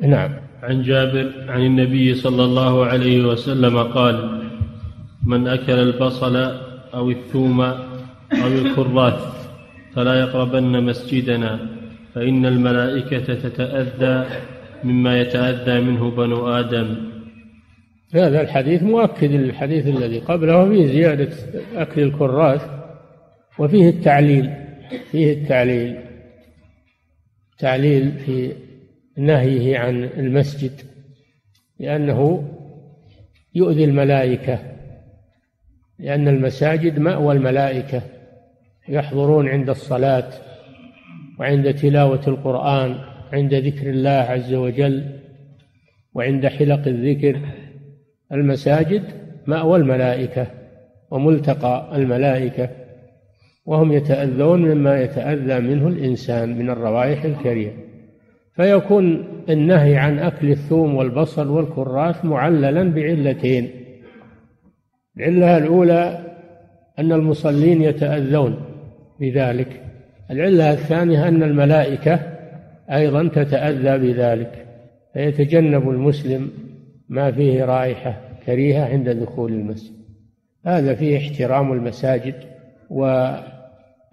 نعم. عن جابر عن النبي صلى الله عليه وسلم قال من أكل البصل أو الثوم أو الكراث فلا يقربن مسجدنا فإن الملائكة تتأذى مما يتأذى منه بنو آدم. هذا الحديث مؤكد للحديث الذي قبله فيه زيادة أكل الكراث وفيه التعليل فيه التعليل تعليل في نهيه عن المسجد لأنه يؤذي الملائكة لأن المساجد مأوى الملائكة يحضرون عند الصلاة وعند تلاوة القرآن عند ذكر الله عز وجل وعند حلق الذكر. المساجد مأوى الملائكة وملتقى الملائكة وهم يتأذون مما يتأذى منه الإنسان من الروائح الكريهة فيكون النهي عن أكل الثوم والبصل والكراث معللا بعلتين. العلة الأولى أن المصلين يتأذون بذلك. العلة الثانية أن الملائكة أيضا تتأذى بذلك. فيتجنب المسلم ما فيه رائحة كريهة عند دخول المسجد. هذا فيه احترام المساجد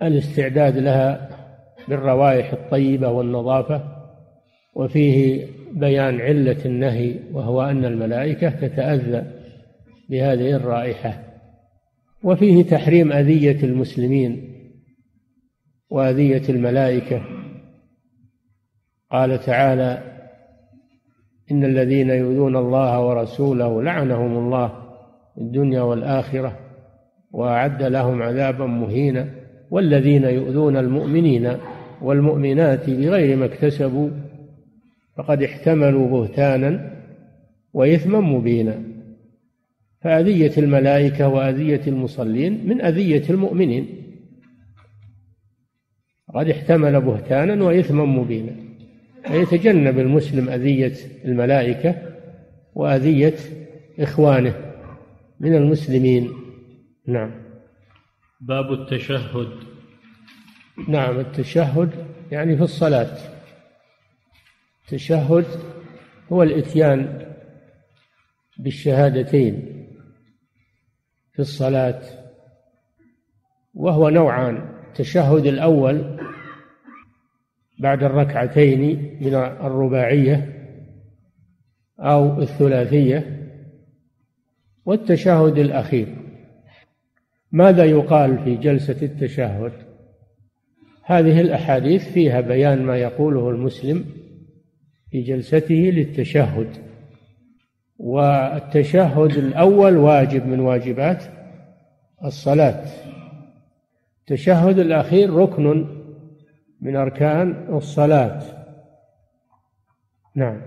والإستعداد لها بالروائح الطيبة والنظافة وفيه بيان علة النهي وهو أن الملائكة تتأذى بهذه الرائحة. وفيه تحريم أذية المسلمين وأذية الملائكة. قال تعالى إن الذين يؤذون الله ورسوله لعنهم الله في الدنيا والآخرة وأعد لهم عذابا مهينا. والذين يؤذون المؤمنين والمؤمنات بغير ما اكتسبوا فقد احتملوا بهتانا وإثما مبينا. فأذية الملائكة وأذية المصلين من أذية المؤمنين. قد احتمل بهتانا وإثما مبينا. فيتجنب المسلم أذية الملائكة وأذية إخوانه من المسلمين. نعم. باب التشهد. نعم التشهد يعني في الصلاة. التشهد هو الإتيان بالشهادتين في الصلاة وهو نوعان التشهد الأول بعد الركعتين من الرباعية أو الثلاثية والتشهد الأخير. ماذا يقال في جلسة التشهد؟ هذه الأحاديث فيها بيان ما يقوله المسلم في جلسته للتشهد. والتشهد الأول واجب من واجبات الصلاة. التشهد الأخير ركن من أركان الصلاة. نعم.